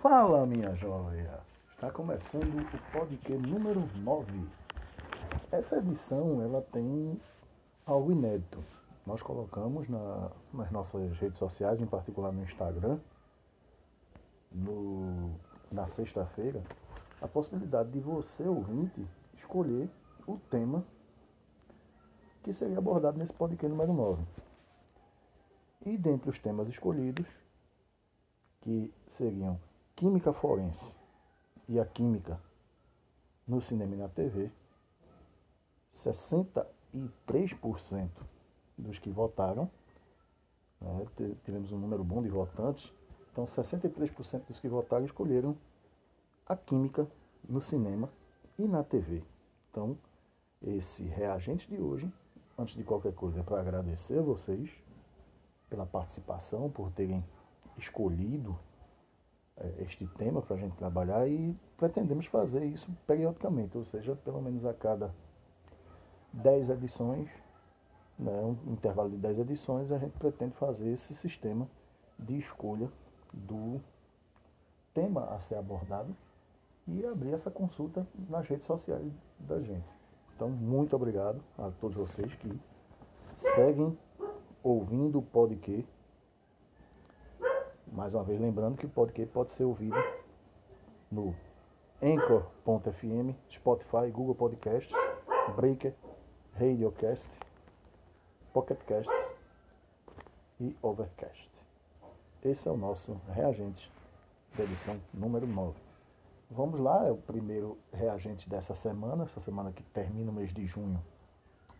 Fala, minha joia! Está começando o podcast número 9. Essa edição ela tem algo inédito. Nós colocamos na, nas nossas redes sociais, em particular no Instagram, no, na sexta-feira, a possibilidade de você, ouvinte, escolher o tema que seria abordado nesse podcast número 9. E dentre os temas escolhidos, que seriam química forense e a química no cinema e na TV, 63% dos que votaram, né, tivemos um número bom de votantes, então 63% dos que votaram escolheram a química no cinema e na TV. Então, esse reagente de hoje, antes de qualquer coisa, é para agradecer a vocês pela participação, por terem escolhido é, este tema para a gente trabalhar e pretendemos fazer isso periodicamente, ou seja, pelo menos a cada 10 edições, né, um intervalo de 10 edições, a gente pretende fazer esse sistema de escolha do tema a ser abordado e abrir essa consulta nas redes sociais da gente. Então, muito obrigado a todos vocês que seguem ouvindo o podcast mais uma vez lembrando que o podcast pode ser ouvido no Anchor.fm, Spotify, Google Podcasts, Breaker, Radiocast, Pocketcasts e Overcast. Esse é o nosso reagente da edição número 9. Vamos lá, é o primeiro reagente dessa semana, essa semana que termina o mês de junho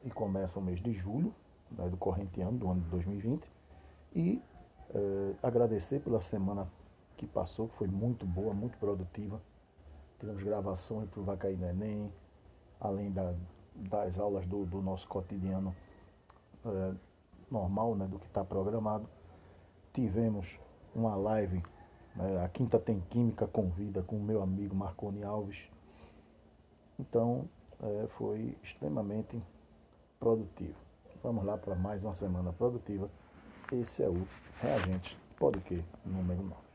e começa o mês de julho, né, do corrente ano, do ano de 2020. E é, agradecer pela semana que passou, que foi muito boa, muito produtiva. Tivemos gravações para o Vacaí Neném, além da, das aulas do, do nosso cotidiano é, normal, né, do que está programado. Tivemos uma live, a Quinta Tem Química Convida, com o meu amigo Marconi Alves. Então, é, foi extremamente produtivo. Vamos lá para mais uma semana produtiva. Esse é o Reagente Podcast número 9.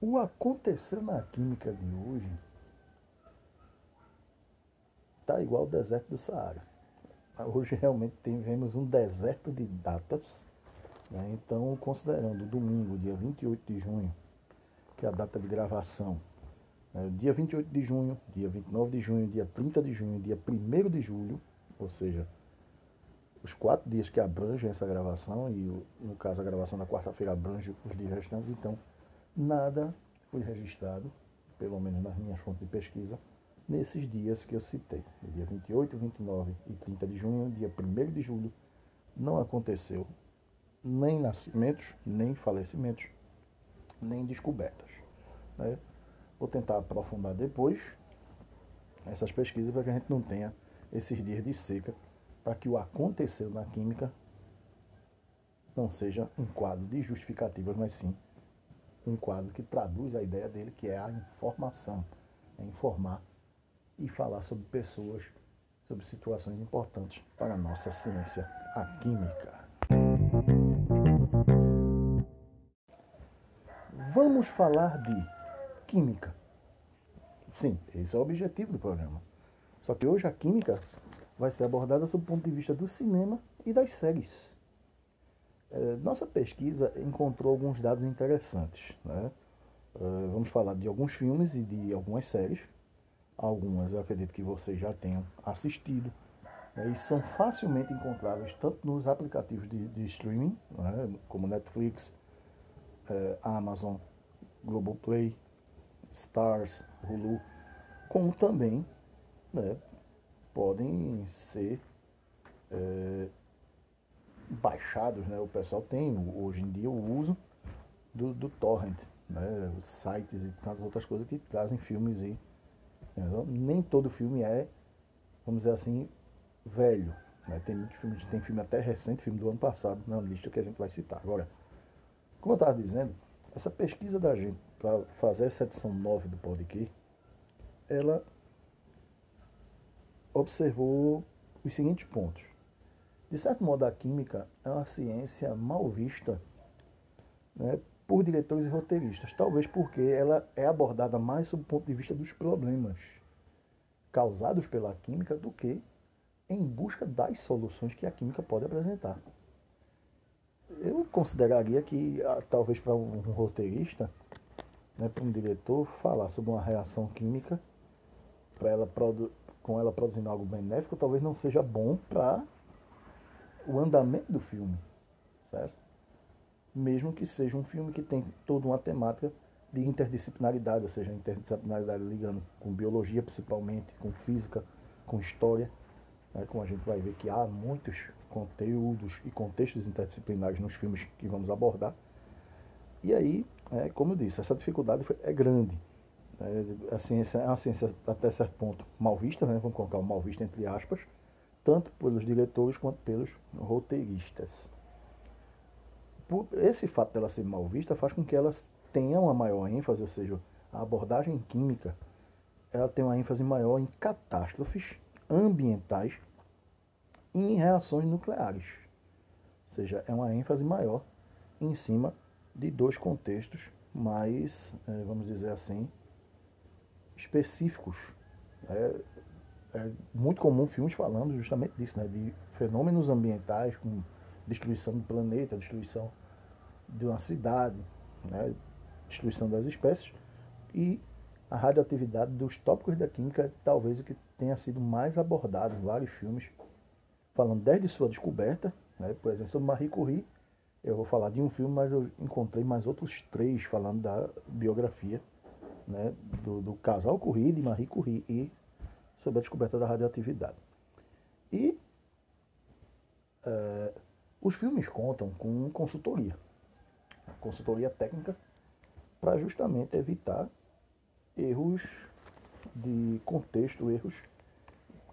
O acontecer na química de hoje está igual ao deserto do Saara. Hoje realmente tivemos um deserto de datas. Né? Então, considerando domingo, dia 28 de junho, que é a data de gravação, né? dia 28 de junho, dia 29 de junho, dia 30 de junho, dia 1 de julho, ou seja, os quatro dias que abrangem essa gravação, e no caso a gravação da quarta-feira abrange os dias restantes, então nada foi registrado, pelo menos nas minhas fontes de pesquisa, nesses dias que eu citei. No dia 28, 29 e 30 de junho, dia 1 de julho, não aconteceu nem nascimentos, nem falecimentos, nem descobertas. Né? Vou tentar aprofundar depois essas pesquisas para que a gente não tenha esses dias de seca para que o aconteceu na química não seja um quadro de justificativas, mas sim um quadro que traduz a ideia dele, que é a informação. É informar e falar sobre pessoas, sobre situações importantes para a nossa ciência, a química. Vamos falar de química. Sim, esse é o objetivo do programa. Só que hoje a química vai ser abordada sob o ponto de vista do cinema e das séries. É, nossa pesquisa encontrou alguns dados interessantes. Né? É, vamos falar de alguns filmes e de algumas séries. Algumas eu acredito que vocês já tenham assistido. Né? E são facilmente encontráveis tanto nos aplicativos de, de streaming, né? como Netflix, é, Amazon, Globoplay, Stars, Hulu, como também né, podem ser é, baixados, né? O pessoal tem hoje em dia o uso do, do torrent, né? Sites e tantas outras coisas que trazem filmes e? Nem todo filme é, vamos dizer assim, velho. Né? Tem filmes, tem filme até recente, filme do ano passado na lista que a gente vai citar. Agora, como eu estava dizendo, essa pesquisa da gente para fazer essa edição 9 do podcast, ela observou os seguintes pontos. De certo modo, a química é uma ciência mal vista né, por diretores e roteiristas, talvez porque ela é abordada mais sob o ponto de vista dos problemas causados pela química do que em busca das soluções que a química pode apresentar. Eu consideraria que, ah, talvez para um roteirista, né, para um diretor, falar sobre uma reação química, para ela com ela produzindo algo benéfico, talvez não seja bom para o andamento do filme, certo? Mesmo que seja um filme que tem toda uma temática de interdisciplinaridade, ou seja, interdisciplinaridade ligando com biologia principalmente, com física, com história, né? como a gente vai ver que há muitos conteúdos e contextos interdisciplinares nos filmes que vamos abordar. E aí, é, como eu disse, essa dificuldade é grande. É, a ciência é uma ciência até certo ponto mal vista, né? vamos colocar o mal vista entre aspas, tanto pelos diretores quanto pelos roteiristas. Esse fato dela ser mal vista faz com que ela tenha uma maior ênfase, ou seja, a abordagem química ela tem uma ênfase maior em catástrofes ambientais e em reações nucleares. Ou seja, é uma ênfase maior em cima de dois contextos mais, eh, vamos dizer assim, específicos. É, é muito comum filmes falando justamente disso, né, de fenômenos ambientais, como destruição do planeta, destruição de uma cidade, né, destruição das espécies, e a radioatividade dos tópicos da química é talvez o que tenha sido mais abordado em vários filmes, falando desde sua descoberta, né, por exemplo, sobre Marie Curie, eu vou falar de um filme, mas eu encontrei mais outros três falando da biografia né, do, do casal Curie, de Marie Curie, e sobre a descoberta da radioatividade. E é, os filmes contam com consultoria, consultoria técnica, para justamente evitar erros de contexto, erros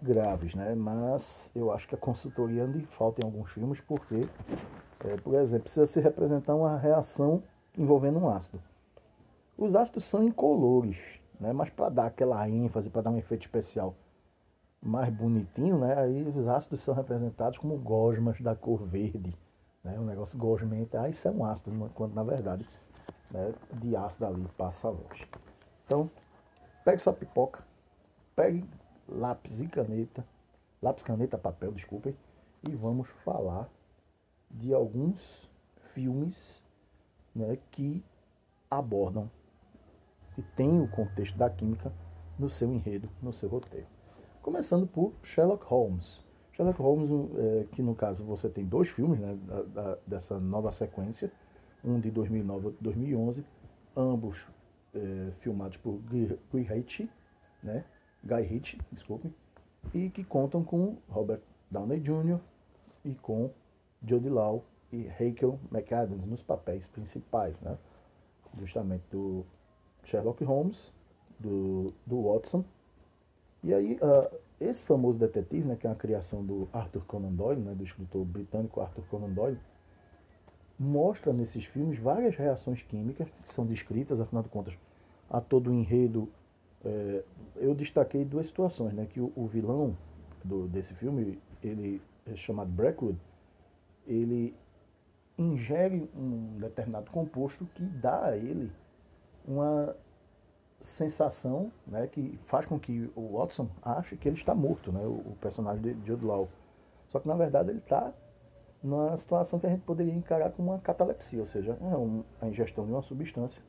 graves, né? Mas eu acho que a consultoria anda em falta em alguns filmes porque, é, por exemplo, precisa se representar uma reação envolvendo um ácido. Os ácidos são incolores, né? Mas para dar aquela ênfase, para dar um efeito especial mais bonitinho, né? Aí os ácidos são representados como gosmas da cor verde, né? Um negócio gosmenta, ah, isso é um ácido, quando na verdade, né, de ácido ali passa longe. Então, pegue sua pipoca, pegue lápis e caneta, lápis, caneta, papel, desculpem, e vamos falar de alguns filmes né, que abordam e tem o contexto da química no seu enredo, no seu roteiro. Começando por Sherlock Holmes. Sherlock Holmes, é, que no caso você tem dois filmes né, da, da, dessa nova sequência, um de 2009 e outro de 2011, ambos é, filmados por Guy, Guy Ritchie, né, Guy Ritchie, desculpe, e que contam com Robert Downey Jr. e com Jodie Law e Rachel McAdams nos papéis principais, né, justamente do Sherlock Holmes, do, do Watson. E aí, uh, esse famoso detetive, né, que é uma criação do Arthur Conan Doyle, né, do escritor britânico Arthur Conan Doyle, mostra nesses filmes várias reações químicas que são descritas, afinal de contas, a todo o enredo. É, eu destaquei duas situações, né, que o, o vilão do, desse filme, ele é chamado Brackwood, ele ingere um determinado composto que dá a ele uma sensação né, que faz com que o Watson ache que ele está morto, né, o, personagem de Jude Law. Só que na verdade ele está numa situação que a gente poderia encarar como uma catalepsia, ou seja, é um, a ingestão de uma substância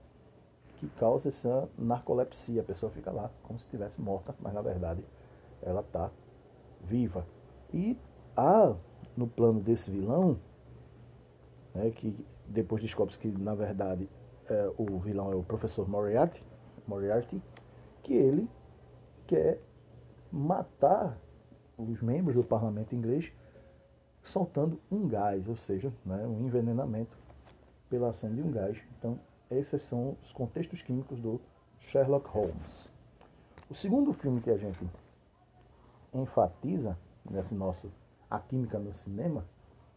que causa essa narcolepsia. A pessoa fica lá como se estivesse morta, mas na verdade ela está viva. E há no plano desse vilão, né, que depois descobre-se que na verdade é, o vilão é o professor Moriarty, Moriarty, que ele quer matar os membros do parlamento inglês soltando um gás, ou seja, né, um envenenamento pela ação de um gás. Então, esses são os contextos químicos do Sherlock Holmes. O segundo filme que a gente enfatiza nesse nosso A Química no Cinema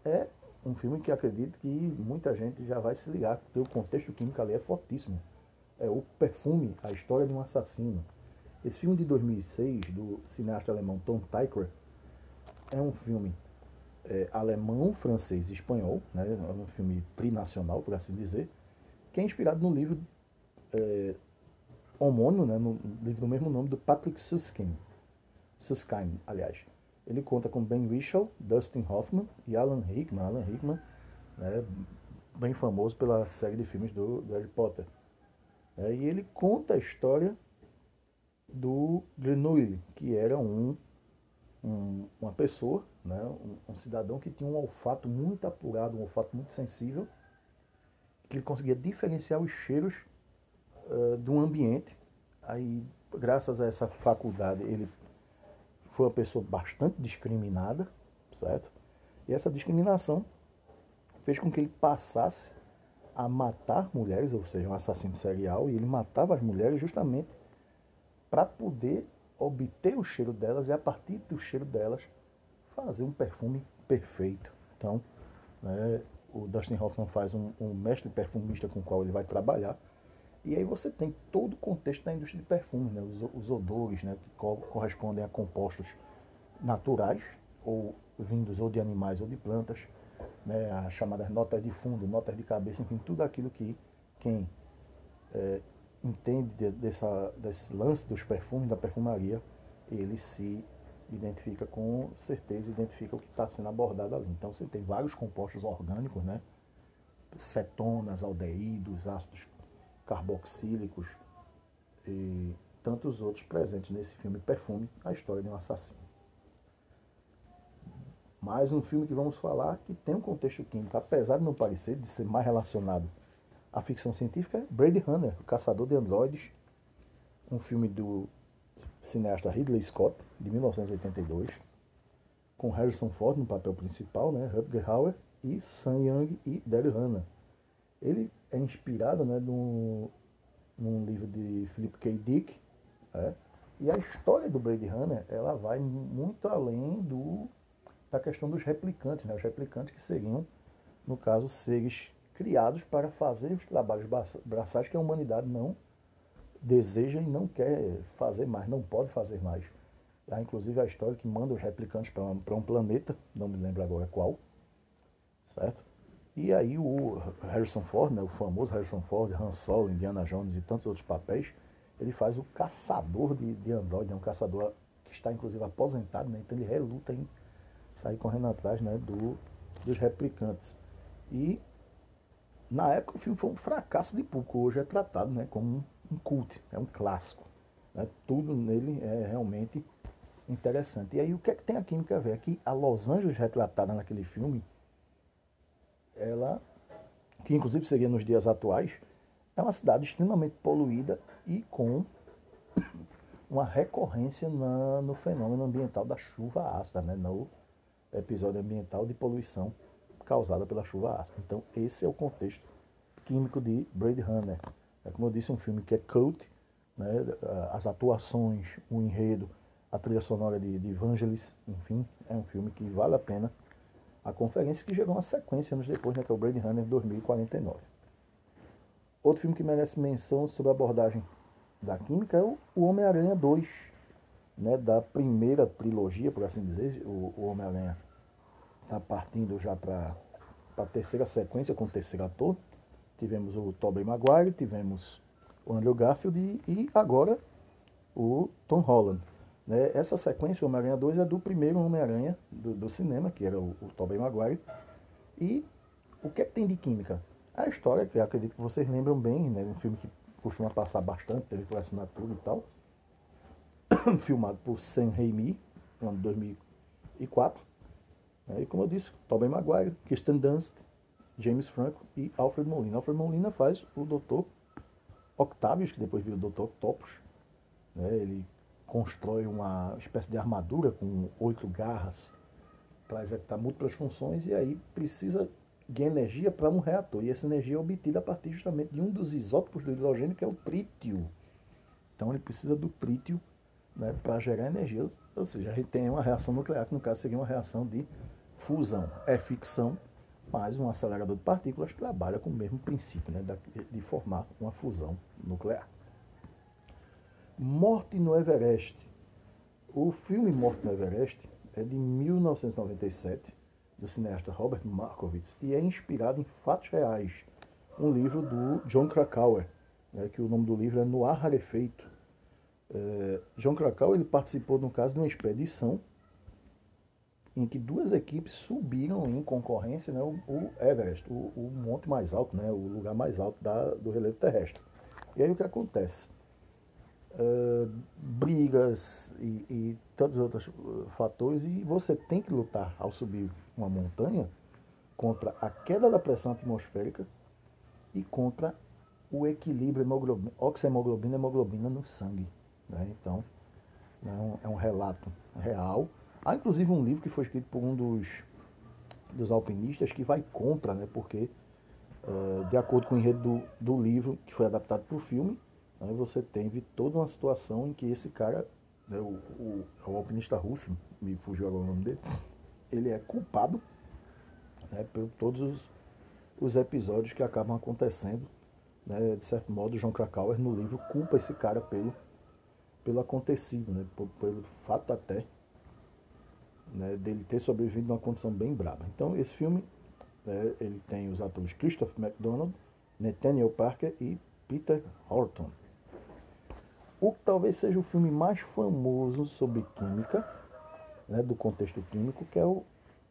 é um filme que acredito que muita gente já vai se ligar, porque o contexto químico ali é fortíssimo. É o perfume, a história de um assassino. Esse filme de 2006, do cineasta alemão Tom Tykwer, é um filme é, alemão, francês e espanhol, né? é um filme trinacional, por assim dizer, que é inspirado no livro é, homônimo, né? no livro do mesmo nome, do Patrick Susskind. Susskind, aliás. Ele conta com Ben Whishaw, Dustin Hoffman e Alan Rickman. Alan Rickman, né? bem famoso pela série de filmes do, do Harry Potter. É, e ele conta a história do Grenouille, que era um, um, uma pessoa, né, um, um, cidadão que tinha um olfato muito apurado, um olfato muito sensível, que ele conseguia diferenciar os cheiros uh, de um ambiente. Aí, graças a essa faculdade, ele foi uma pessoa bastante discriminada, certo? E essa discriminação fez com que ele passasse a matar mulheres, ou seja, um assassino serial, e ele matava as mulheres justamente para poder obter o cheiro delas e a partir do cheiro delas fazer um perfume perfeito. Então, né, o Dustin Hoffman faz um, um, mestre perfumista com o qual ele vai trabalhar. E aí você tem todo o contexto da indústria de perfume, né, os, os odores né, que co correspondem a compostos naturais, ou vindos ou de animais ou de plantas, né, as chamadas notas de fundo, notas de cabeça, enfim, tudo aquilo que quem é, entende dessa, desse lance dos perfumes, da perfumaria, ele se identifica com certeza, identifica o que está sendo abordado ali. Então você tem vários compostos orgânicos, né? cetonas, aldeídos, ácidos carboxílicos e tantos outros presentes nesse filme Perfume, a história de um assassino. Mais um filme que vamos falar que tem um contexto químico, apesar de não parecer, de ser mais relacionado à ficção científica, é Blade Runner, o Caçador de Androides, um filme do cineasta Ridley Scott, de 1982, com Harrison Ford no papel principal, né, Rutger Hauer, e Sam Young e Daryl Hannah. Ele é inspirado né, num, num livro de Philip K. Dick, é, e a história do Blade Runner ela vai muito além do da questão dos replicantes, né? os replicantes que seriam, no caso, seres criados para fazer os trabalhos braçais que a humanidade não deseja e não quer fazer mais, não pode fazer mais. Há inclusive a história que manda os replicantes para um, um planeta, não me lembro agora qual, certo? E aí o Harrison Ford, né, o famoso Harrison Ford, Han Solo, Indiana Jones e tantos outros papéis, ele faz o caçador de, de Android, é um caçador que está inclusive aposentado, né, então ele reluta em sair correndo atrás né, do, dos replicantes. E na época o filme foi um fracasso de público, hoje é tratado né, como um, um cult, é um clássico. Né? Tudo nele é realmente interessante. E aí o que é que tem a química a ver? Aqui a Los Angeles retratada naquele filme, ela, que inclusive seria nos dias atuais, é uma cidade extremamente poluída e com uma recorrência na, no fenômeno ambiental da chuva ácida, né? no episódio ambiental de poluição causada pela chuva ácida. Então, esse é o contexto químico de Blade Runner. É, como eu disse, um filme que é cult, né? as atuações, o enredo, a trilha sonora de, de Vangelis, enfim, é um filme que vale a pena a conferência que gerou uma sequência anos depois, né, que é o Blade Runner 2049. Outro filme que merece menção sobre a abordagem da química é o Homem-Aranha 2, né, da primeira trilogia, por assim dizer, o, o Homem-Aranha está partindo já para a terceira sequência com o terceiro ator. Tivemos o Tobey Maguire, tivemos o Andrew Garfield e, e agora o Tom Holland. Né? Essa sequência, o Homem-Aranha 2, é do primeiro Homem-Aranha do, do, cinema, que era o, o Tobey Maguire. E o que, é que tem de química? A história, que eu acredito que vocês lembram bem, né? um filme que costuma passar bastante, teve por assinatura e tal. filmado por Sam Raimi, no ano de 2004. E como eu disse, Tobey Maguire, Kirsten Dunst, James Franco e Alfred Molina. Alfred Molina faz o Dr. Octavius, que depois vira o Dr. Octopus. Né? Ele constrói uma espécie de armadura com oito garras para executar múltiplas funções e aí precisa de energia para um reator. E essa energia é obtida a partir justamente de um dos isótopos do hidrogênio, que é o trítio. Então ele precisa do trítio né, para gerar energia. Ou seja, a gente tem uma reação nuclear, que no caso seria uma reação de fusão. É ficção, mas um acelerador de partículas trabalha com o mesmo princípio né, de formar uma fusão nuclear. Morte no Everest. O filme Morte no Everest é de 1997, do cineasta Robert Markovitz, e é inspirado em fatos reais. Um livro do John Krakauer, né, que o nome do livro é No Ar Rarefeito. É, John Krakauer ele participou, no caso, de uma expedição em que duas equipes subiram em concorrência né, o, o Everest, o, o, monte mais alto, né, o lugar mais alto da, do relevo terrestre. E aí o que acontece? Uh, brigas e, e, tantos outros uh, fatores, e você tem que lutar ao subir uma montanha contra a queda da pressão atmosférica e contra o equilíbrio hemoglobina, oxemoglobina e hemoglobina no sangue. Né? Então, é um, é um relato real Há inclusive um livro que foi escrito por um dos, dos alpinistas que vai contra, né? Porque, uh, de acordo com o enredo do, do livro, que foi adaptado para o filme, né, você teve toda uma situação em que esse cara, né, o, o, o, alpinista russo, me fugiu agora o nome dele, ele é culpado né, por todos os, os episódios que acabam acontecendo. Né, de certo modo, João Krakauer, no livro, culpa esse cara pelo, pelo acontecido, né, pelo fato até né, dele ter sobrevivido numa condição bem braba. Então, esse filme, né, ele tem os atores Christopher McDonald, Nathaniel Parker e Peter Horton. O que talvez seja o filme mais famoso sobre química, né, do contexto químico, que é o,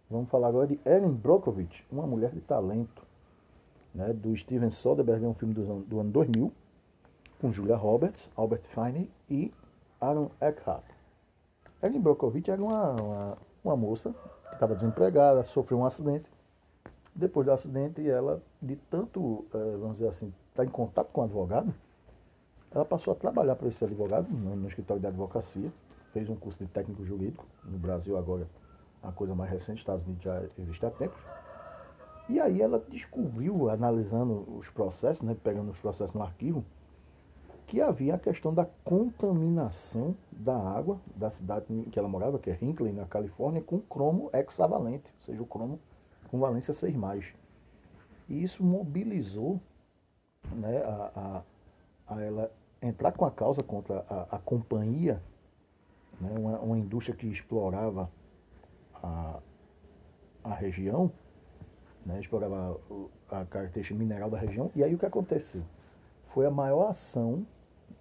vamos falar agora de Erin Brockovich, Uma Mulher de Talento, né, do Steven Soderbergh, é um filme do, do ano 2000, com Julia Roberts, Albert Finney e Aaron Eckhart. Erin Brockovich era uma, uma uma moça que estava desempregada, sofreu um acidente. Depois do acidente, ela, de tanto, eh, vamos dizer assim, estar tá em contato com o advogado, ela passou a trabalhar para esse advogado no, no escritório de advocacia, fez um curso de técnico jurídico. No Brasil, agora, a coisa mais recente, Estados Unidos já existe há tempos. E aí ela descobriu, analisando os processos, né, pegando os processos no arquivo, que havia a questão da contaminação da água da cidade em que ela morava, que é Hinckley, na Califórnia, com cromo hexavalente, ou seja, o cromo com valência 6+. E isso mobilizou né, a, a, a ela entrar com a causa contra a, a companhia, né, uma, uma, indústria que explorava a, a região, né, explorava a característica mineral da região, e aí o que aconteceu? Foi a maior ação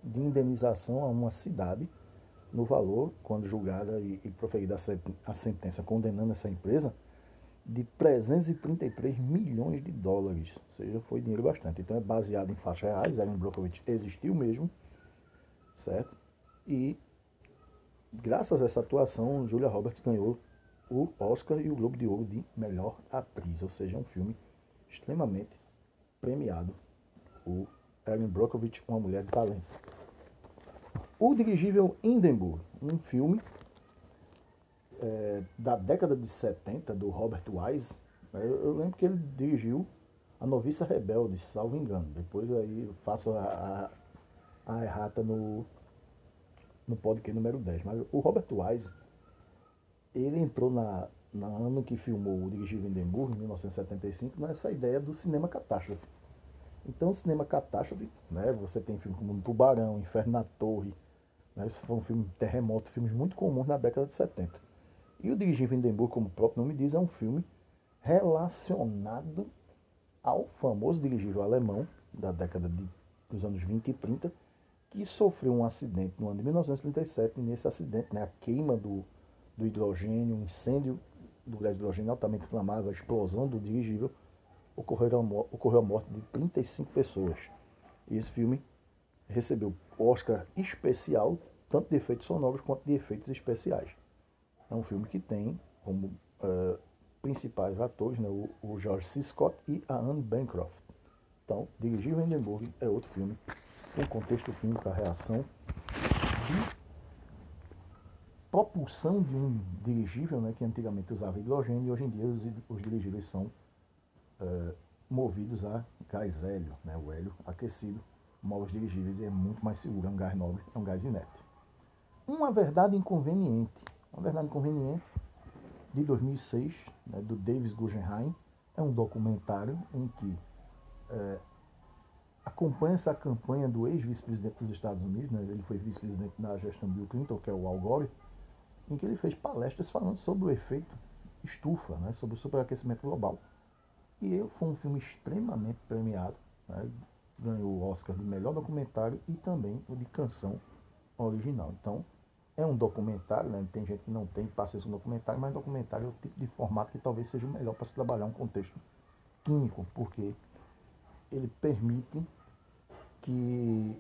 de indenização a uma cidade no valor, quando julgada e, e proferida a sentença condenando essa empresa, de 333 milhões de dólares. Ou seja, foi dinheiro bastante. Então é baseado em faixas reais, Erin Brockovich existiu mesmo, certo? E graças a essa atuação, Julia Roberts ganhou o Oscar e o Globo de Ouro de melhor atriz, ou seja, um filme extremamente premiado. O Erin Brockovich, Uma Mulher de Talento. O dirigível Hindenburg, um filme é, da década de 70, do Robert Wise. Eu, eu, lembro que ele dirigiu A Noviça Rebelde, salvo engano. Depois aí eu faço a, a, a errata no, no podcast número 10. Mas o Robert Wise, ele entrou na, no ano que filmou o Dirigível Hindenburg, em 1975, nessa ideia do cinema catástrofe então, o cinema catástrofe, né? Você tem filmes como Tubarão, Inferno na Torre, né? Foi um filme terremoto, filmes muito comuns na década de 70. E o Dirigir Hindenburg, como o próprio nome diz, é um filme relacionado ao famoso dirigível alemão da década de, dos anos 20 e 30, que sofreu um acidente no ano de 1937, e nesse acidente, né, a queima do, do hidrogênio, um incêndio do gás hidrogênio altamente inflamável, a explosão do dirigível, ocorreu a, ocorreu a morte de 35 pessoas. E esse filme recebeu Oscar especial, tanto de efeitos sonoros quanto de efeitos especiais. É um filme que tem como uh, principais atores né, o, o, George C. Scott e a Anne Bancroft. Então, Dirigir Hindenburg é outro filme com contexto químico, a reação de propulsão de um dirigível, né, que antigamente usava hidrogênio e hoje em dia os, os dirigíveis são uh, movidos a gás hélio, né, o hélio aquecido, móveis dirigíveis é muito mais seguro, é um gás nobre, é um gás inerte. Uma verdade inconveniente, uma verdade inconveniente de 2006, né, do Davis Guggenheim, é um documentário em que é, acompanha essa campanha do ex-vice-presidente dos Estados Unidos, né? ele foi vice-presidente na gestão Bill Clinton, que é o Al Gore, em que ele fez palestras falando sobre o efeito estufa, né? sobre o superaquecimento global. E foi um filme extremamente premiado, né? ganhou o Oscar de melhor documentário e também o de canção original. Então, é um documentário, né? tem gente que não tem paciência com documentário, mas documentário é o tipo de formato que talvez seja o melhor para se trabalhar um contexto químico, porque ele permite que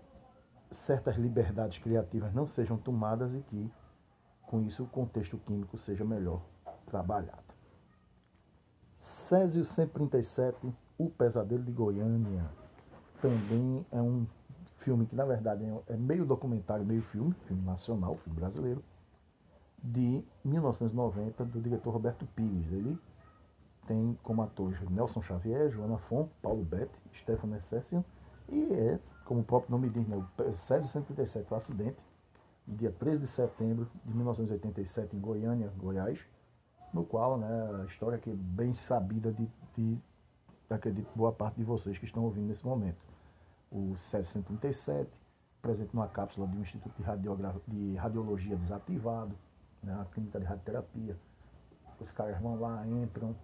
certas liberdades criativas não sejam tomadas e que, com isso, o contexto químico seja melhor trabalhado. Césio 137, O Pesadelo de Goiânia, também é um filme que, na verdade, é meio documentário, meio filme, filme nacional, filme brasileiro, de 1990, do diretor Roberto Pires. Ele tem como atores Nelson Xavier, Joana Fon, Paulo Betti, Stefano Essessian, e é, como o próprio nome diz, né, o Césio 137, o acidente, dia 13 de setembro de 1987, em Goiânia, Goiás, no qual né, a história que é bem sabida de, de, acredito, boa parte de vocês que estão ouvindo nesse momento. O 737, presente numa cápsula de um instituto de, de radiologia desativado, né, a clínica de radioterapia. Os caras vão lá, entram,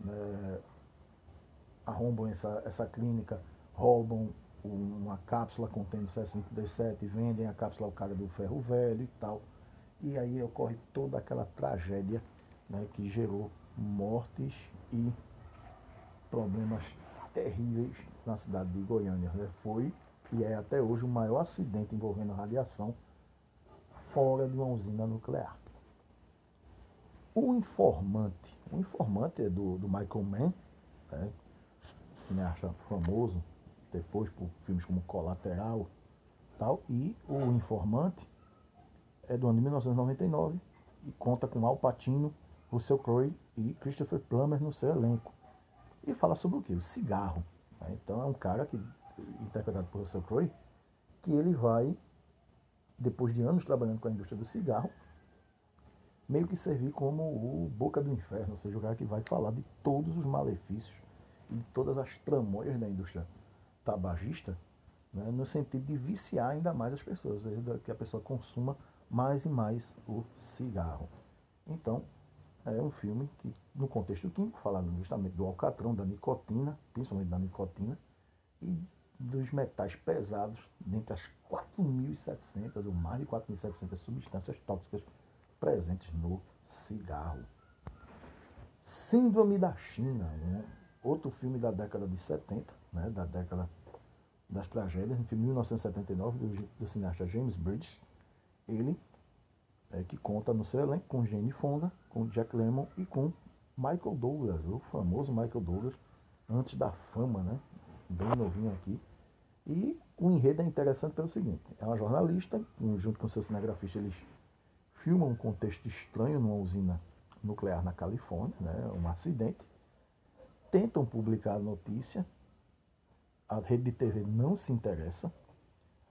né, arrombam essa, essa clínica, roubam uma cápsula contendo 737, vendem a cápsula ao cara do ferro velho e tal. E aí ocorre toda aquela tragédia né, que gerou mortes e problemas terríveis na cidade de Goiânia. Né? Foi e é até hoje o maior acidente envolvendo radiação fora de uma usina nuclear. O informante. O informante é do, do Michael Mann, né? cineasta famoso, depois por filmes como Colateral tal, e o informante é do ano de 1999 e conta com Al Pacino, Russell Crowe e Christopher Plummer no seu elenco. E fala sobre o que? O cigarro. Né? Então é um cara que, interpretado por Russell Crowe, que ele vai, depois de anos trabalhando com a indústria do cigarro, meio que servir como o boca do inferno, ou seja, o cara que vai falar de todos os malefícios e de todas as tramóias da indústria tabagista, né, no sentido de viciar ainda mais as pessoas, seja, que a pessoa consuma mais e mais o cigarro. Então, é um filme que, no contexto químico, falando justamente do alcatrão, da nicotina, principalmente da nicotina, e dos metais pesados, dentre as 4.700 ou mais de 4.700 substâncias tóxicas presentes no cigarro. Síndrome da China, né? outro filme da década de 70, né? da década das tragédias, um filme de 1979 do, do cineasta James Bridges. Ele é, que conta no seu elenco com Jane Fonda, com Jack Lemmon e com Michael Douglas, o famoso Michael Douglas, antes da fama, né? Bem novinho aqui. E o enredo é interessante pelo seguinte: é uma jornalista, junto com seu cinegrafista, eles filmam um contexto estranho numa usina nuclear na Califórnia, né? um acidente. Tentam publicar a notícia, a rede de TV não se interessa,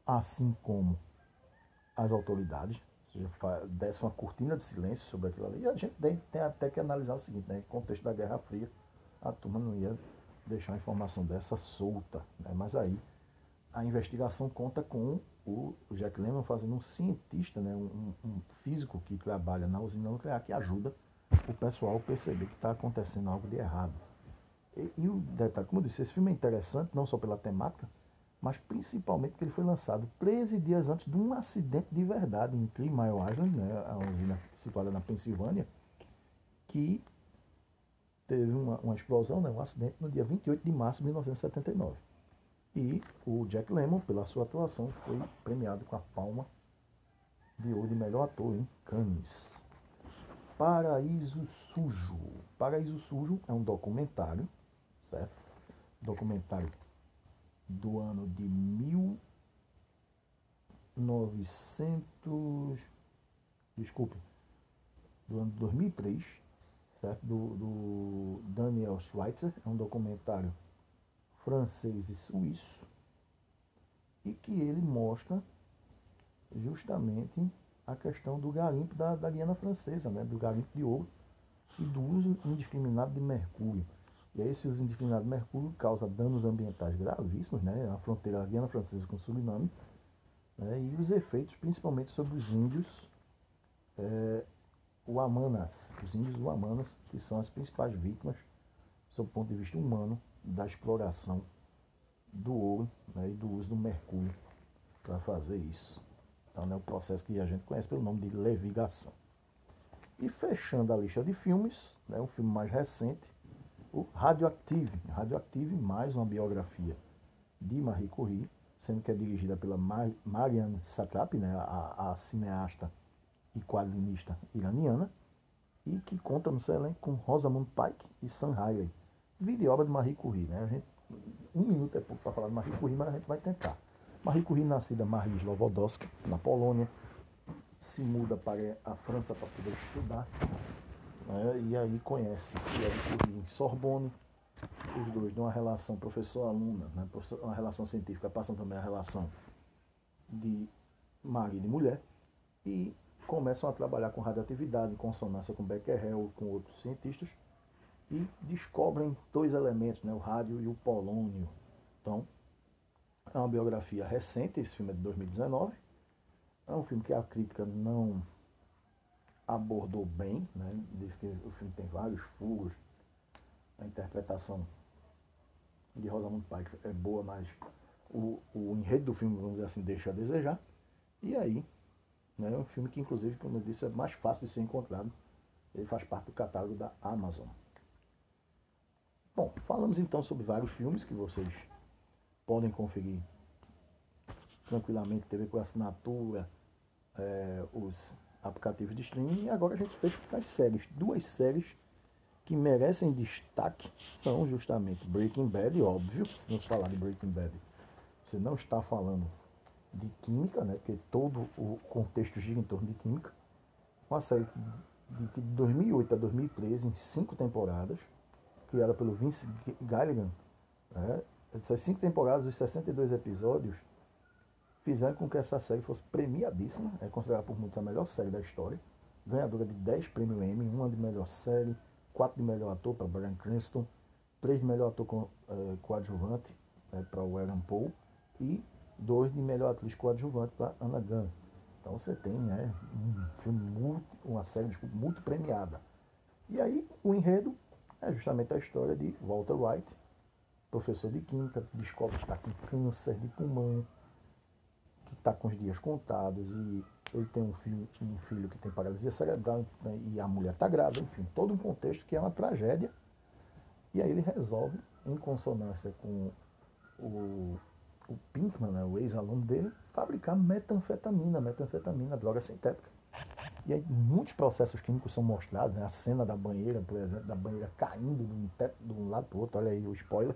assim como as autoridades desce uma cortina de silêncio sobre aquilo ali. E a gente tem, tem até que analisar o seguinte, né? Contexto da Guerra Fria, a turma não ia deixar uma informação dessa solta. Né? Mas aí a investigação conta com o Jack Lemmon fazendo um cientista, né? Um, um, físico que trabalha na usina nuclear que ajuda o pessoal a perceber que está acontecendo algo de errado. E, e, o detalhe, como eu disse, esse filme é interessante não só pela temática, mas principalmente porque ele foi lançado 13 dias antes de um acidente de verdade em Three Mile Island, né, a usina situada na Pensilvânia, que teve uma, uma explosão, né, um acidente no dia 28 de março de 1979. E o Jack Lemmon, pela sua atuação, foi premiado com a palma de ouro de melhor ator em Cannes. Paraíso Sujo. Paraíso Sujo é um documentário, certo? Documentário do ano de 1900, desculpe, do ano de 2003, certo? Do, do Daniel Schweitzer, é um documentário francês e suíço, e que ele mostra justamente a questão do garimpo da, da Guiana Francesa, né? do garimpo de ouro e do uso indiscriminado de mercúrio. E aí esse uso indiscriminado de mercúrio causa danos ambientais gravíssimos, né, na fronteira Guiana Francesa com o Suriname, né, e os efeitos principalmente sobre os índios é, Uamanas, os índios Uamanas, que são as principais vítimas, sob o ponto de vista humano, da exploração do ouro né, e do uso do mercúrio para fazer isso. Então, é o processo que a gente conhece pelo nome de levigação. E fechando a lista de filmes, né, um filme mais recente, o Radioactive. Radioactive, mais uma biografia de Marie Curie, sendo que é dirigida pela Marianne Satrapi, né, a, a cineasta e quadrinista iraniana, e que conta no seu elenco com Rosamund Pike e Sam Riley. Vídeo obra de Marie Curie, né? A gente, um minuto é pouco para falar de Marie Curie, mas a gente vai tentar. Marie Curie, nascida Marie Slowodowska, na Polônia, se muda para a França para poder estudar, né? e aí conhece Pierre Curie em Sorbonne, os dois de uma relação professor-aluna, né? uma relação científica, passam também a relação de marido e mulher, e começam a trabalhar com radioatividade, em consonância com Becquerel, com outros cientistas, e descobrem dois elementos, né, o rádio e o polônio. Então, é uma biografia recente, esse filme é de 2019. É um filme que a crítica não abordou bem, né? diz que o filme tem vários furos, a interpretação de Rosamund Pike é boa, mas o, o enredo do filme, vamos dizer assim, deixa a desejar. E aí, né, é um filme que, inclusive, como eu disse, é mais fácil de ser encontrado. Ele faz parte do catálogo da Amazon. Bom, falamos então sobre vários filmes que vocês podem conferir tranquilamente, TV por assinatura, é, os aplicativos de streaming. E agora a gente fez as séries. Duas séries que merecem destaque são justamente Breaking Bad, óbvio, se não se falar de Breaking Bad, você não está falando de química, né? Porque todo o contexto gira em torno de química. Uma série de, de 2008 a 2013, em cinco temporadas, criada pelo Vince Gilligan. Né? Essas cinco temporadas, os 62 episódios, fizeram com que essa série fosse premiadíssima. É considerada por muitos a melhor série da história. Ganhadora de 10 prêmios Emmy, uma de melhor série, quatro de melhor ator para Brian Cranston, três de melhor ator com, eh, coadjuvante né, para o Aaron Paul e dois de melhor atriz coadjuvante para Anna Gunn. Então você tem né, um filme muito, uma série desculpa, muito premiada. E aí o enredo é justamente a história de Walter White, professor de química, descobre que está com câncer de pulmão, está com os dias contados e ele tem um filho, um filho que tem paralisia cerebral né, e a mulher está grávida, enfim, todo um contexto que é uma tragédia. E aí ele resolve, em consonância com o o Pinkman, né, o ex-aluno dele, fabricar metanfetamina, metanfetamina, droga sintética. E aí muitos processos químicos são mostrados, né, a cena da banheira, por exemplo, da banheira caindo de um, teto, de um lado para o outro, olha aí o spoiler.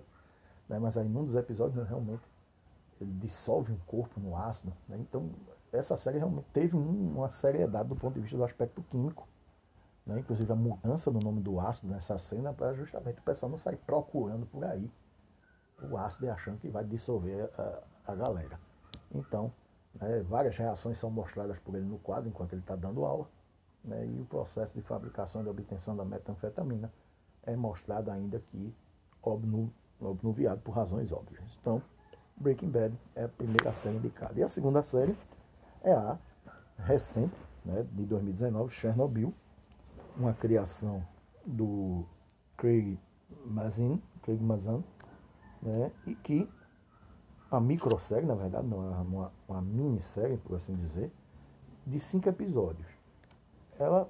Né, mas aí num dos episódios né, realmente dissolve um corpo no ácido. Né, então essa série realmente teve um, uma seriedade do ponto de vista do aspecto químico. Né, inclusive a mudança do nome do ácido nessa cena para justamente o pessoal não sair procurando por aí o ácido e achando que vai dissolver a, a galera. Então, né, várias reações são mostradas por ele no quadro enquanto ele está dando aula, né, e o processo de fabricação e de obtenção da metanfetamina é mostrado ainda obnu, obnuviado por razões óbvias. Então, Breaking Bad é a primeira série indicada. E a segunda série é a recente, né, de 2019, Chernobyl, uma criação do Craig Mazin, Craig Mazin, né? e que a microsérie, na verdade, não é uma, uma minissérie, por assim dizer, de cinco episódios. Ela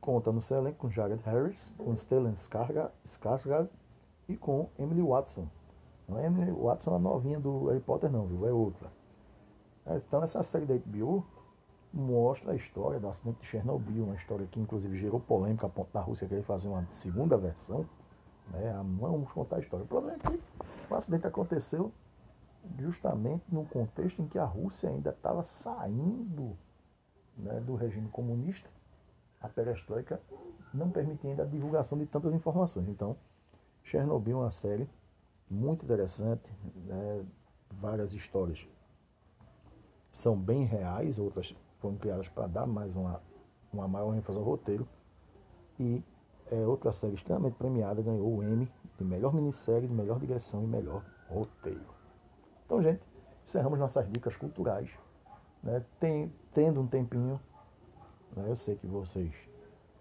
conta no seu elenco com Jared Harris, com Stellan Skarsgård e com Emily Watson. Não é Emily Watson a novinha do Harry Potter não, viu? É outra. Então essa série da HBO mostra a história do acidente de Chernobyl, uma história que inclusive gerou polêmica a ponto da Rússia querer fazer uma segunda versão. Né? Vamos contar a história. O problema é que o acidente aconteceu justamente no contexto em que a Rússia ainda estava saindo né, do regime comunista. A perestroika não permitia ainda a divulgação de tantas informações. Então, Chernobyl é uma série muito interessante, né, várias histórias são bem reais, outras foram criadas para dar mais uma, uma maior ênfase ao roteiro. E é outra série extremamente premiada, ganhou o Emmy de melhor minissérie, de melhor direção e melhor roteiro. Então, gente, encerramos nossas dicas culturais. Né? Tem, tendo um tempinho, né? eu sei que vocês,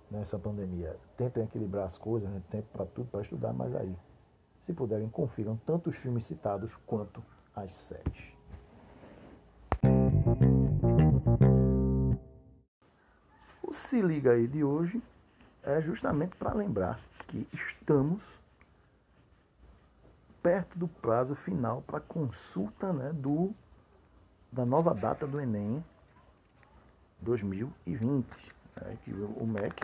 nessa pandemia, tentem equilibrar as coisas, né? tempo para tudo, para estudar, mas aí, se puderem, confiram tanto os filmes citados quanto as séries. O Se Liga aí de hoje é justamente para lembrar que estamos perto do prazo final para consulta né, do, da nova data do Enem 2020. Né, que o MEC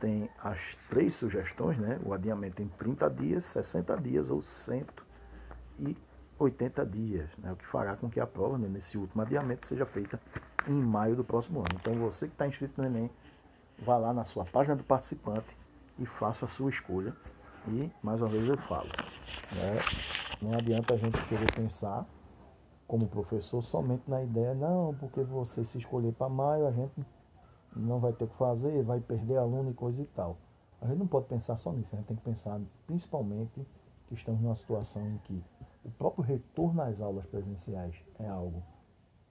tem as três sugestões, né, o adiamento em 30 dias, 60 dias ou 180 dias, né, o que fará com que a prova né, nesse último adiamento seja feita em maio do próximo ano. Então você que está inscrito no Enem, vá lá na sua página do participante e faça a sua escolha. E, mais uma vez, eu falo, né? não adianta a gente querer pensar como professor somente na ideia, não, porque você se escolher para maio, a gente não vai ter o que fazer, vai perder aluno e coisa e tal. A gente não pode pensar só nisso, a gente tem que pensar principalmente que estamos numa situação em que o próprio retorno às aulas presenciais é algo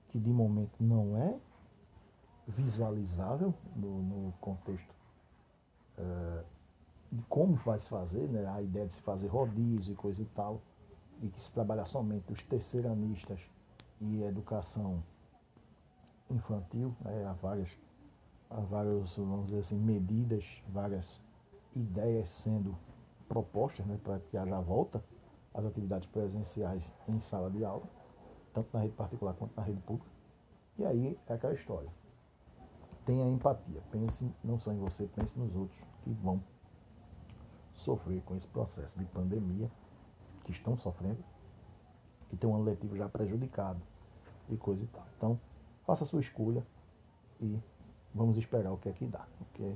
que de momento não é visualizável no, no contexto uh, de como vai se fazer, né? a ideia de se fazer rodízio e coisa e tal, e que se trabalhar somente os terceiranistas e educação infantil, né? há, várias, há várias, vamos dizer assim, medidas, várias ideias sendo propostas né? para que haja volta às atividades presenciais em sala de aula, tanto na rede particular quanto na rede pública. E aí é aquela história. Tenha empatia, pense não só em você, pense nos outros que vão sofrer com esse processo de pandemia, que estão sofrendo, que tem um ano letivo já prejudicado e coisa e tal. Então, faça a sua escolha e vamos esperar o que é que dá, porque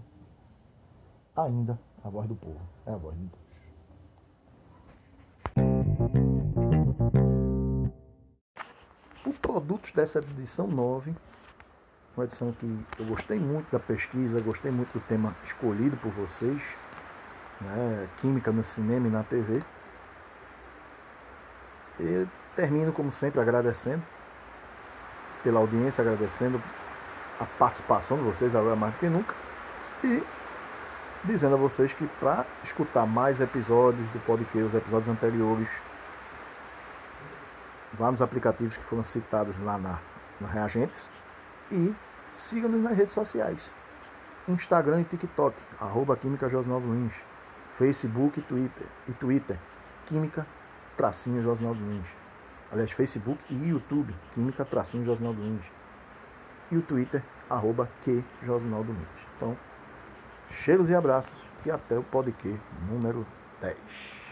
ainda a voz do povo é a voz de Deus. O produto dessa edição 9, uma edição que eu gostei muito da pesquisa, gostei muito do tema escolhido por vocês, né, química no cinema e na TV. E termino, como sempre, agradecendo pela audiência, agradecendo a participação de vocês agora mais do que nunca. E dizendo a vocês que para escutar mais episódios do podcast, os episódios anteriores, vá nos aplicativos que foram citados lá na, no Reagentes e siga-nos nas redes sociais. Instagram e TikTok, arroba Química Josnaldo Lins. Facebook e Twitter, e Twitter Química Tracinho Josnaldo Lins. Aliás, Facebook e YouTube, Química Tracinho Josnaldo Lins. E o Twitter, arroba Lins. Então, cheiros e abraços e até o podcast número 10.